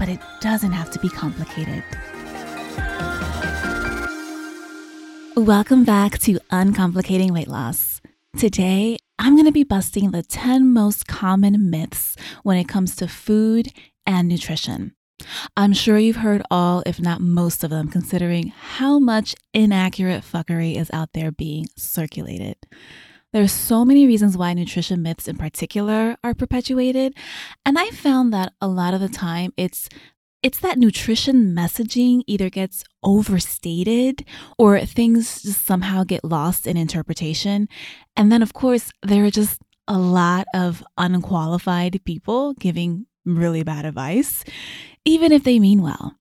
but it doesn't have to be complicated. Welcome back to Uncomplicating Weight Loss. Today, I'm going to be busting the 10 most common myths when it comes to food and nutrition. I'm sure you've heard all, if not most of them, considering how much inaccurate fuckery is out there being circulated. There's so many reasons why nutrition myths in particular are perpetuated, and I found that a lot of the time it's it's that nutrition messaging either gets overstated or things just somehow get lost in interpretation. And then of course, there are just a lot of unqualified people giving really bad advice, even if they mean well.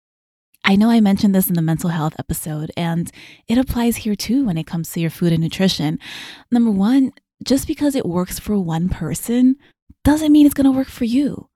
I know I mentioned this in the mental health episode, and it applies here too when it comes to your food and nutrition. Number one, just because it works for one person doesn't mean it's going to work for you.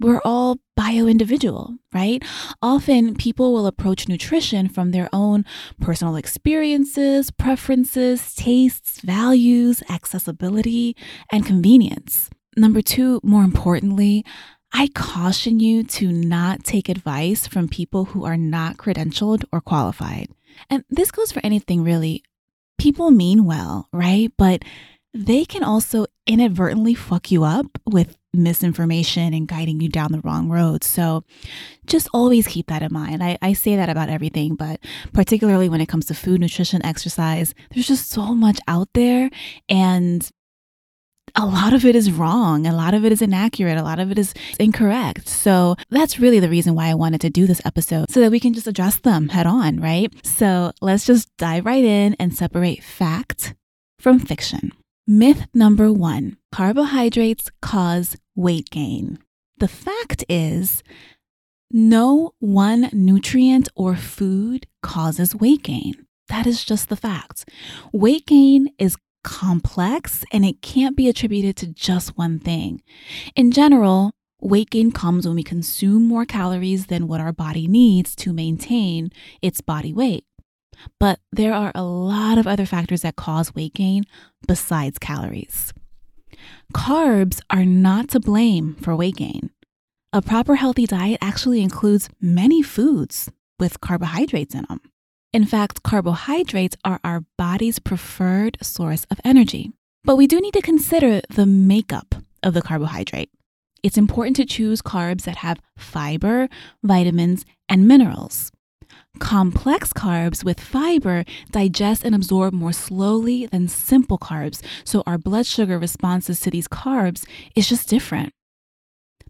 We're all bio individual, right? Often people will approach nutrition from their own personal experiences, preferences, tastes, values, accessibility, and convenience. Number two, more importantly, I caution you to not take advice from people who are not credentialed or qualified. And this goes for anything really. People mean well, right? But they can also inadvertently fuck you up with misinformation and guiding you down the wrong road. So just always keep that in mind. I, I say that about everything, but particularly when it comes to food, nutrition, exercise, there's just so much out there. And a lot of it is wrong. A lot of it is inaccurate. A lot of it is incorrect. So that's really the reason why I wanted to do this episode so that we can just address them head on, right? So let's just dive right in and separate fact from fiction. Myth number one carbohydrates cause weight gain. The fact is, no one nutrient or food causes weight gain. That is just the fact. Weight gain is complex and it can't be attributed to just one thing. In general, weight gain comes when we consume more calories than what our body needs to maintain its body weight. But there are a lot of other factors that cause weight gain besides calories. Carbs are not to blame for weight gain. A proper healthy diet actually includes many foods with carbohydrates in them. In fact, carbohydrates are our body's preferred source of energy. But we do need to consider the makeup of the carbohydrate. It's important to choose carbs that have fiber, vitamins, and minerals. Complex carbs with fiber digest and absorb more slowly than simple carbs, so our blood sugar responses to these carbs is just different.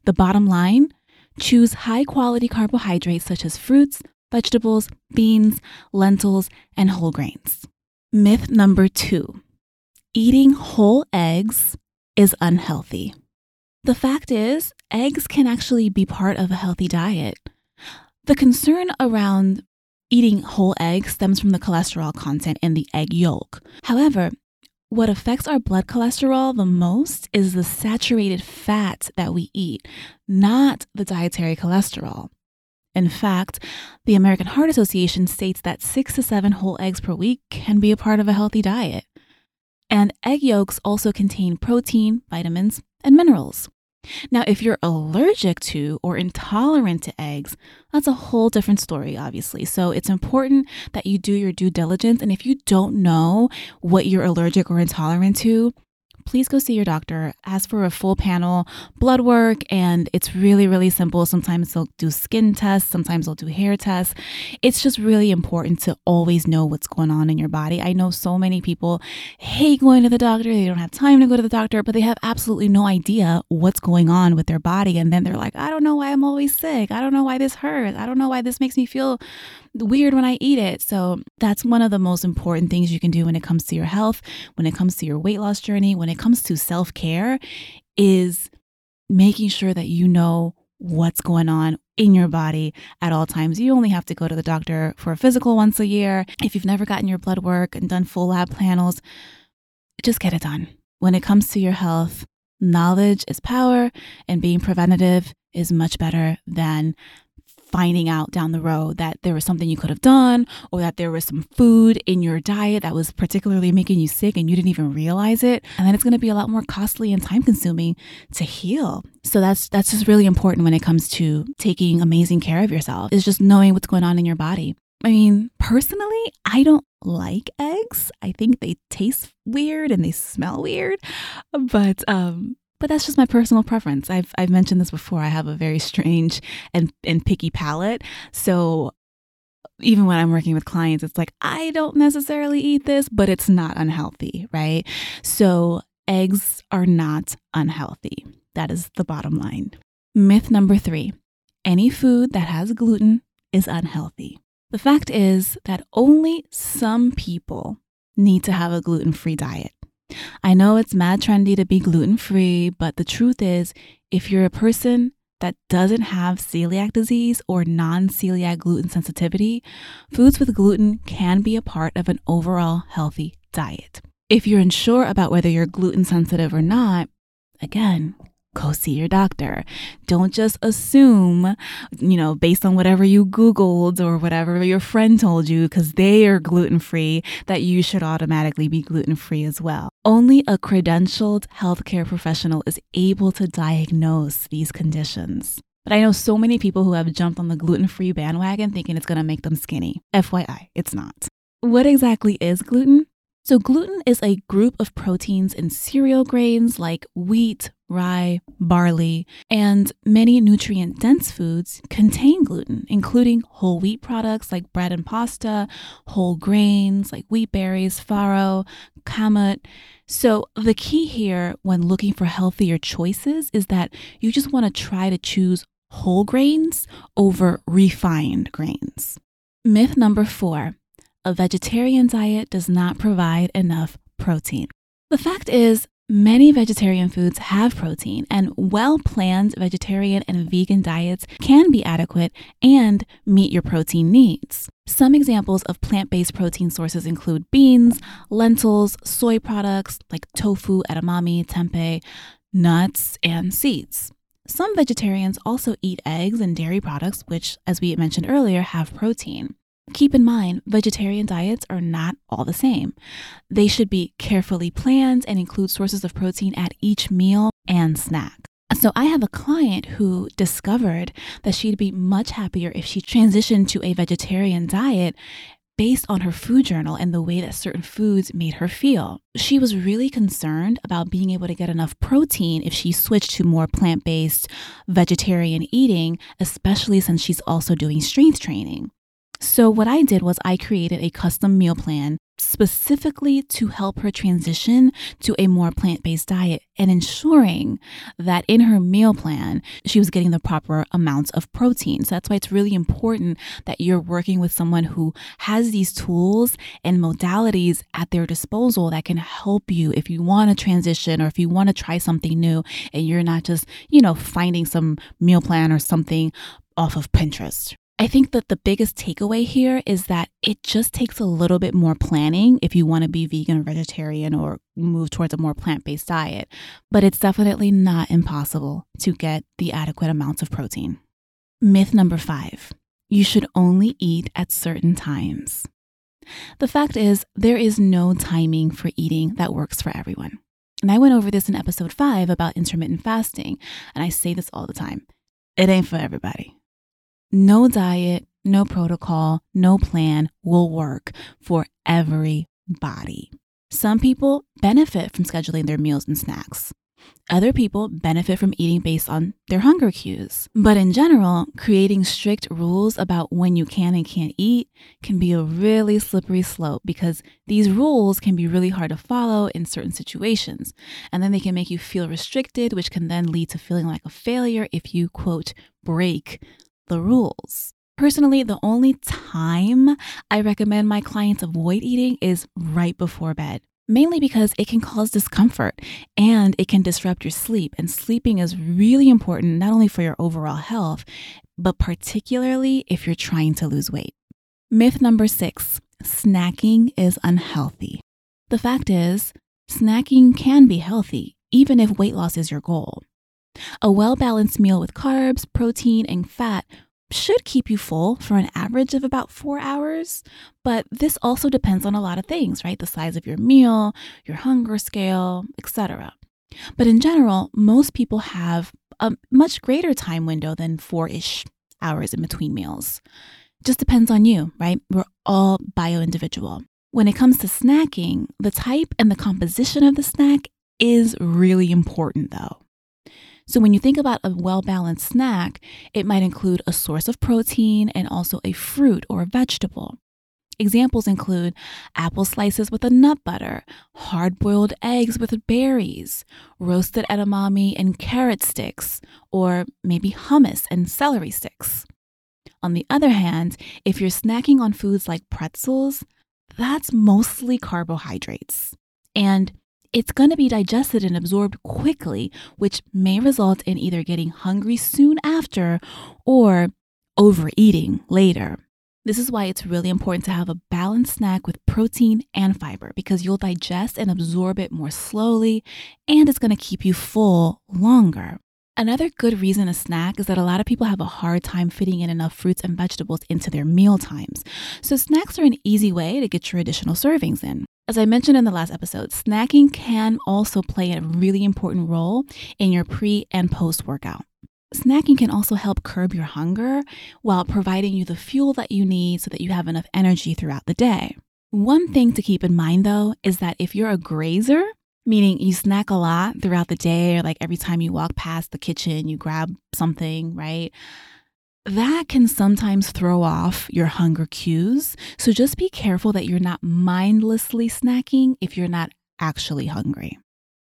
The bottom line choose high quality carbohydrates such as fruits, vegetables, beans, lentils, and whole grains. Myth number two eating whole eggs is unhealthy. The fact is, eggs can actually be part of a healthy diet. The concern around eating whole eggs stems from the cholesterol content in the egg yolk. However, what affects our blood cholesterol the most is the saturated fat that we eat, not the dietary cholesterol. In fact, the American Heart Association states that six to seven whole eggs per week can be a part of a healthy diet. And egg yolks also contain protein, vitamins, and minerals. Now, if you're allergic to or intolerant to eggs, that's a whole different story, obviously. So it's important that you do your due diligence. And if you don't know what you're allergic or intolerant to, please go see your doctor. Ask for a full panel blood work, and it's really, really simple. Sometimes they'll do skin tests, sometimes they'll do hair tests. It's just really important to always know what's going on in your body. I know so many people hate going to the doctor, they don't have time to go to the doctor, but they have absolutely no idea what's going on with their body. And then they're like, I don't know why I'm always sick. I don't know why this hurts. I don't know why this makes me feel weird when I eat it. So that's one of the most important things you can do when it comes to your health, when it comes to your weight loss journey, when it comes to self care, is making sure that you know what's going on in your body at all times. You only have to go to the doctor for a physical once a year. If you've never gotten your blood work and done full lab panels, just get it done. When it comes to your health, knowledge is power, and being preventative is much better than finding out down the road that there was something you could have done or that there was some food in your diet that was particularly making you sick and you didn't even realize it and then it's going to be a lot more costly and time consuming to heal so that's that's just really important when it comes to taking amazing care of yourself is just knowing what's going on in your body I mean, personally, I don't like eggs. I think they taste weird and they smell weird. But um but that's just my personal preference. I've I've mentioned this before. I have a very strange and and picky palate. So even when I'm working with clients, it's like I don't necessarily eat this, but it's not unhealthy, right? So eggs are not unhealthy. That is the bottom line. Myth number 3. Any food that has gluten is unhealthy. The fact is that only some people need to have a gluten free diet. I know it's mad trendy to be gluten free, but the truth is, if you're a person that doesn't have celiac disease or non celiac gluten sensitivity, foods with gluten can be a part of an overall healthy diet. If you're unsure about whether you're gluten sensitive or not, again, go see your doctor. Don't just assume, you know, based on whatever you Googled or whatever your friend told you, because they are gluten free, that you should automatically be gluten free as well. Only a credentialed healthcare professional is able to diagnose these conditions. But I know so many people who have jumped on the gluten free bandwagon thinking it's gonna make them skinny. FYI, it's not. What exactly is gluten? So, gluten is a group of proteins in cereal grains like wheat, rye, barley, and many nutrient dense foods contain gluten, including whole wheat products like bread and pasta, whole grains like wheat berries, farro, kamut. So, the key here when looking for healthier choices is that you just want to try to choose whole grains over refined grains. Myth number four a vegetarian diet does not provide enough protein. The fact is, many vegetarian foods have protein, and well planned vegetarian and vegan diets can be adequate and meet your protein needs. Some examples of plant based protein sources include beans, lentils, soy products like tofu, edamame, tempeh, nuts, and seeds. Some vegetarians also eat eggs and dairy products, which, as we mentioned earlier, have protein. Keep in mind, vegetarian diets are not all the same. They should be carefully planned and include sources of protein at each meal and snack. So, I have a client who discovered that she'd be much happier if she transitioned to a vegetarian diet based on her food journal and the way that certain foods made her feel. She was really concerned about being able to get enough protein if she switched to more plant based vegetarian eating, especially since she's also doing strength training. So, what I did was I created a custom meal plan specifically to help her transition to a more plant based diet and ensuring that in her meal plan, she was getting the proper amounts of protein. So that's why it's really important that you're working with someone who has these tools and modalities at their disposal that can help you if you want to transition or if you want to try something new and you're not just, you know, finding some meal plan or something off of Pinterest. I think that the biggest takeaway here is that it just takes a little bit more planning if you want to be vegan or vegetarian or move towards a more plant based diet. But it's definitely not impossible to get the adequate amounts of protein. Myth number five you should only eat at certain times. The fact is, there is no timing for eating that works for everyone. And I went over this in episode five about intermittent fasting, and I say this all the time it ain't for everybody. No diet, no protocol, no plan will work for everybody. Some people benefit from scheduling their meals and snacks. Other people benefit from eating based on their hunger cues. But in general, creating strict rules about when you can and can't eat can be a really slippery slope because these rules can be really hard to follow in certain situations. And then they can make you feel restricted, which can then lead to feeling like a failure if you, quote, break the rules. Personally, the only time I recommend my clients avoid eating is right before bed, mainly because it can cause discomfort and it can disrupt your sleep. And sleeping is really important, not only for your overall health, but particularly if you're trying to lose weight. Myth number six snacking is unhealthy. The fact is, snacking can be healthy, even if weight loss is your goal. A well balanced meal with carbs, protein, and fat should keep you full for an average of about four hours. But this also depends on a lot of things, right? The size of your meal, your hunger scale, etc. But in general, most people have a much greater time window than four ish hours in between meals. Just depends on you, right? We're all bio individual. When it comes to snacking, the type and the composition of the snack is really important though. So, when you think about a well balanced snack, it might include a source of protein and also a fruit or a vegetable. Examples include apple slices with a nut butter, hard boiled eggs with berries, roasted edamame and carrot sticks, or maybe hummus and celery sticks. On the other hand, if you're snacking on foods like pretzels, that's mostly carbohydrates. And it's going to be digested and absorbed quickly, which may result in either getting hungry soon after or overeating later. This is why it's really important to have a balanced snack with protein and fiber because you'll digest and absorb it more slowly and it's going to keep you full longer. Another good reason to snack is that a lot of people have a hard time fitting in enough fruits and vegetables into their meal times. So, snacks are an easy way to get your additional servings in. As I mentioned in the last episode, snacking can also play a really important role in your pre and post workout. Snacking can also help curb your hunger while providing you the fuel that you need so that you have enough energy throughout the day. One thing to keep in mind though is that if you're a grazer, meaning you snack a lot throughout the day, or like every time you walk past the kitchen, you grab something, right? That can sometimes throw off your hunger cues. So just be careful that you're not mindlessly snacking if you're not actually hungry.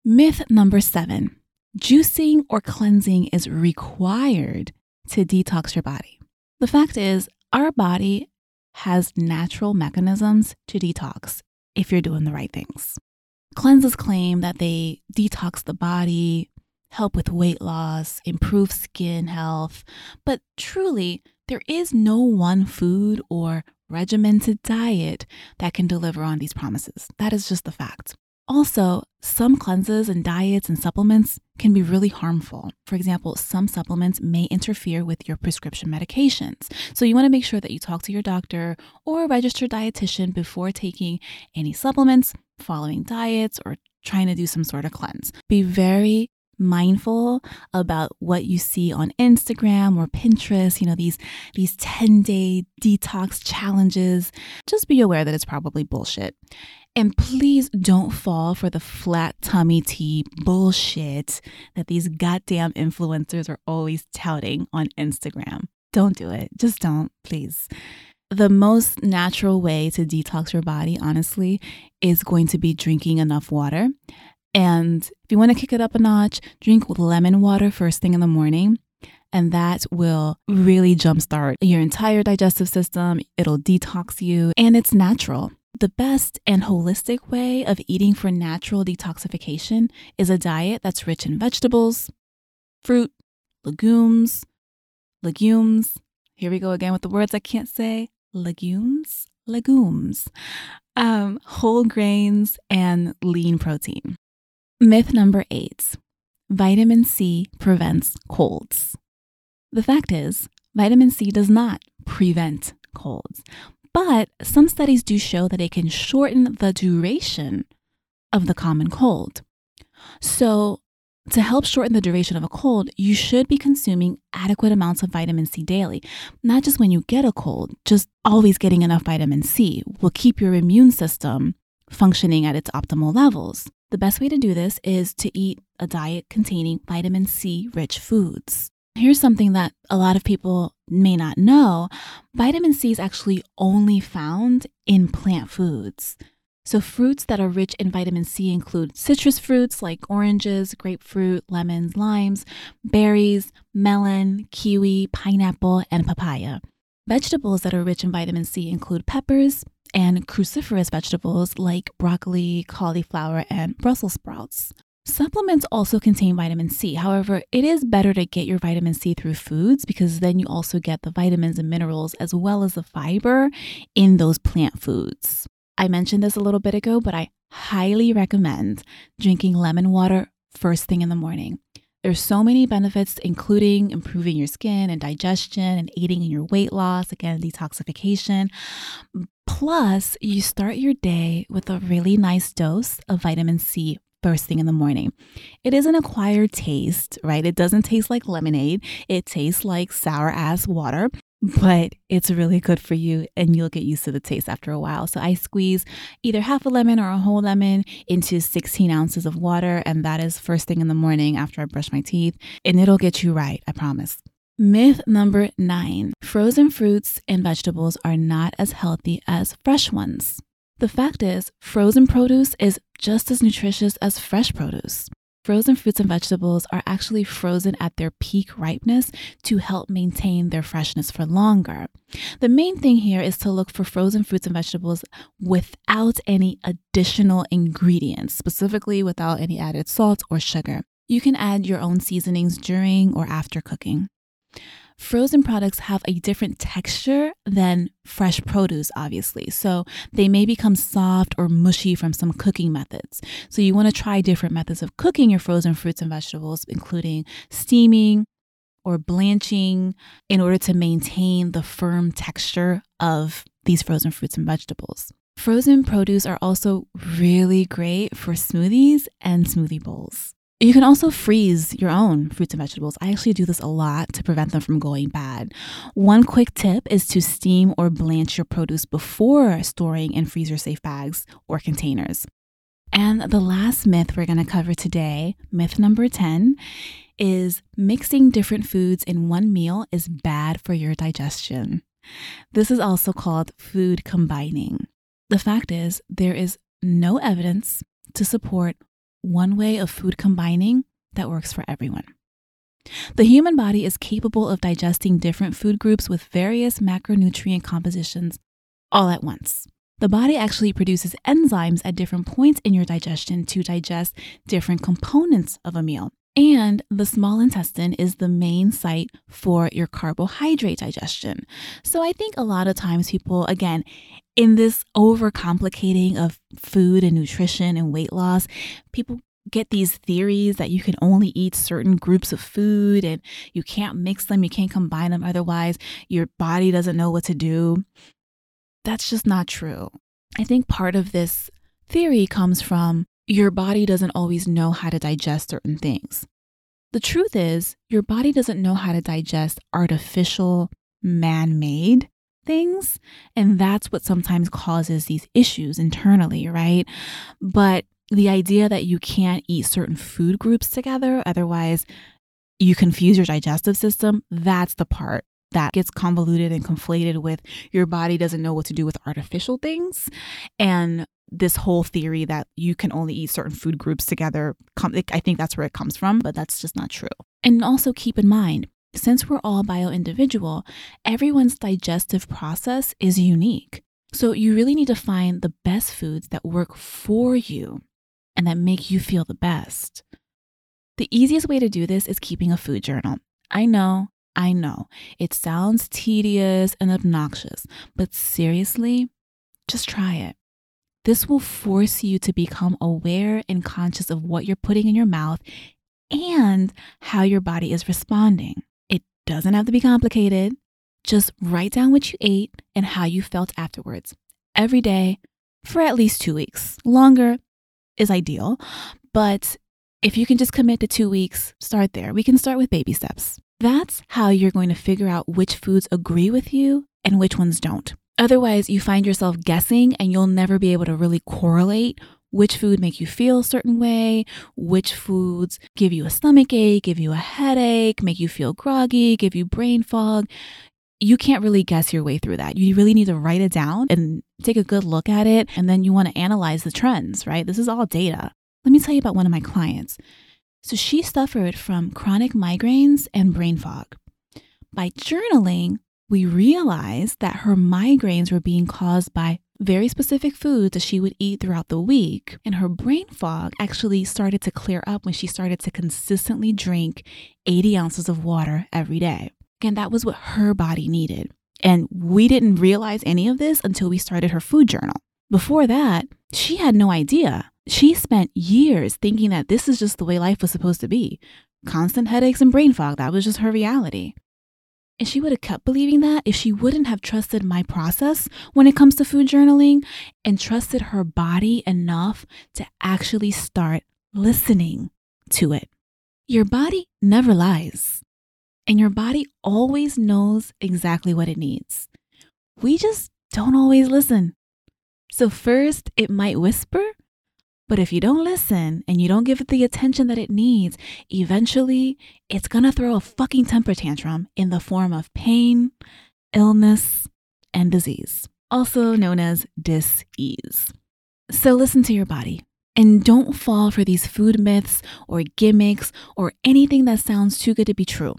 Myth number seven juicing or cleansing is required to detox your body. The fact is, our body has natural mechanisms to detox if you're doing the right things. Cleanses claim that they detox the body, help with weight loss, improve skin health. But truly, there is no one food or regimented diet that can deliver on these promises. That is just the fact. Also, some cleanses and diets and supplements can be really harmful. For example, some supplements may interfere with your prescription medications. So, you want to make sure that you talk to your doctor or a registered dietitian before taking any supplements, following diets, or trying to do some sort of cleanse. Be very mindful about what you see on Instagram or Pinterest, you know, these these 10-day detox challenges. Just be aware that it's probably bullshit. And please don't fall for the flat tummy tea bullshit that these goddamn influencers are always touting on Instagram. Don't do it. Just don't, please. The most natural way to detox your body, honestly, is going to be drinking enough water. And if you want to kick it up a notch, drink lemon water first thing in the morning. And that will really jumpstart your entire digestive system. It'll detox you, and it's natural. The best and holistic way of eating for natural detoxification is a diet that's rich in vegetables, fruit, legumes, legumes. Here we go again with the words I can't say legumes, legumes, um, whole grains, and lean protein. Myth number eight vitamin C prevents colds. The fact is, vitamin C does not prevent colds, but some studies do show that it can shorten the duration of the common cold. So, to help shorten the duration of a cold, you should be consuming adequate amounts of vitamin C daily. Not just when you get a cold, just always getting enough vitamin C will keep your immune system functioning at its optimal levels. The best way to do this is to eat a diet containing vitamin C rich foods. Here's something that a lot of people may not know vitamin C is actually only found in plant foods. So, fruits that are rich in vitamin C include citrus fruits like oranges, grapefruit, lemons, limes, berries, melon, kiwi, pineapple, and papaya. Vegetables that are rich in vitamin C include peppers, and cruciferous vegetables like broccoli, cauliflower, and Brussels sprouts. Supplements also contain vitamin C. However, it is better to get your vitamin C through foods because then you also get the vitamins and minerals as well as the fiber in those plant foods. I mentioned this a little bit ago, but I highly recommend drinking lemon water first thing in the morning. There's so many benefits, including improving your skin and digestion and aiding in your weight loss, again, detoxification. Plus, you start your day with a really nice dose of vitamin C first thing in the morning. It is an acquired taste, right? It doesn't taste like lemonade, it tastes like sour ass water. But it's really good for you, and you'll get used to the taste after a while. So, I squeeze either half a lemon or a whole lemon into 16 ounces of water, and that is first thing in the morning after I brush my teeth, and it'll get you right, I promise. Myth number nine frozen fruits and vegetables are not as healthy as fresh ones. The fact is, frozen produce is just as nutritious as fresh produce. Frozen fruits and vegetables are actually frozen at their peak ripeness to help maintain their freshness for longer. The main thing here is to look for frozen fruits and vegetables without any additional ingredients, specifically without any added salt or sugar. You can add your own seasonings during or after cooking. Frozen products have a different texture than fresh produce, obviously. So they may become soft or mushy from some cooking methods. So you want to try different methods of cooking your frozen fruits and vegetables, including steaming or blanching, in order to maintain the firm texture of these frozen fruits and vegetables. Frozen produce are also really great for smoothies and smoothie bowls. You can also freeze your own fruits and vegetables. I actually do this a lot to prevent them from going bad. One quick tip is to steam or blanch your produce before storing in freezer safe bags or containers. And the last myth we're going to cover today, myth number 10, is mixing different foods in one meal is bad for your digestion. This is also called food combining. The fact is, there is no evidence to support one way of food combining that works for everyone. The human body is capable of digesting different food groups with various macronutrient compositions all at once. The body actually produces enzymes at different points in your digestion to digest different components of a meal. And the small intestine is the main site for your carbohydrate digestion. So I think a lot of times people, again, in this overcomplicating of food and nutrition and weight loss, people get these theories that you can only eat certain groups of food and you can't mix them, you can't combine them, otherwise, your body doesn't know what to do. That's just not true. I think part of this theory comes from your body doesn't always know how to digest certain things. The truth is, your body doesn't know how to digest artificial, man made things. And that's what sometimes causes these issues internally, right? But the idea that you can't eat certain food groups together, otherwise, you confuse your digestive system, that's the part that gets convoluted and conflated with your body doesn't know what to do with artificial things. And this whole theory that you can only eat certain food groups together, I think that's where it comes from, but that's just not true. And also keep in mind, since we're all bio individual, everyone's digestive process is unique. So you really need to find the best foods that work for you and that make you feel the best. The easiest way to do this is keeping a food journal. I know, I know, it sounds tedious and obnoxious, but seriously, just try it. This will force you to become aware and conscious of what you're putting in your mouth and how your body is responding. It doesn't have to be complicated. Just write down what you ate and how you felt afterwards every day for at least two weeks. Longer is ideal, but if you can just commit to two weeks, start there. We can start with baby steps. That's how you're going to figure out which foods agree with you and which ones don't. Otherwise, you find yourself guessing and you'll never be able to really correlate which food make you feel a certain way, which foods give you a stomach ache, give you a headache, make you feel groggy, give you brain fog. You can't really guess your way through that. You really need to write it down and take a good look at it. And then you want to analyze the trends, right? This is all data. Let me tell you about one of my clients. So she suffered from chronic migraines and brain fog. By journaling, we realized that her migraines were being caused by very specific foods that she would eat throughout the week. And her brain fog actually started to clear up when she started to consistently drink 80 ounces of water every day. And that was what her body needed. And we didn't realize any of this until we started her food journal. Before that, she had no idea. She spent years thinking that this is just the way life was supposed to be constant headaches and brain fog. That was just her reality. And she would have kept believing that if she wouldn't have trusted my process when it comes to food journaling and trusted her body enough to actually start listening to it. Your body never lies, and your body always knows exactly what it needs. We just don't always listen. So, first, it might whisper, but if you don't listen and you don't give it the attention that it needs, eventually it's gonna throw a fucking temper tantrum in the form of pain, illness, and disease, also known as dis-ease. So listen to your body and don't fall for these food myths or gimmicks or anything that sounds too good to be true.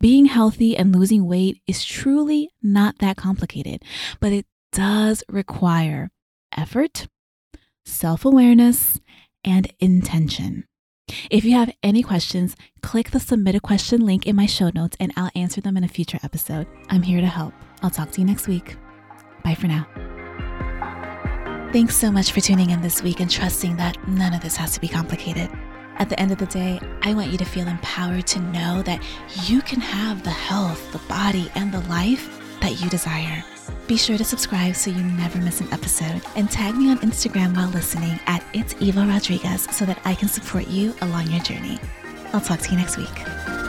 Being healthy and losing weight is truly not that complicated, but it does require effort, self awareness, and intention. If you have any questions, click the submit a question link in my show notes and I'll answer them in a future episode. I'm here to help. I'll talk to you next week. Bye for now. Thanks so much for tuning in this week and trusting that none of this has to be complicated. At the end of the day, I want you to feel empowered to know that you can have the health, the body, and the life that you desire. Be sure to subscribe so you never miss an episode and tag me on Instagram while listening at It's Eva Rodriguez so that I can support you along your journey. I'll talk to you next week.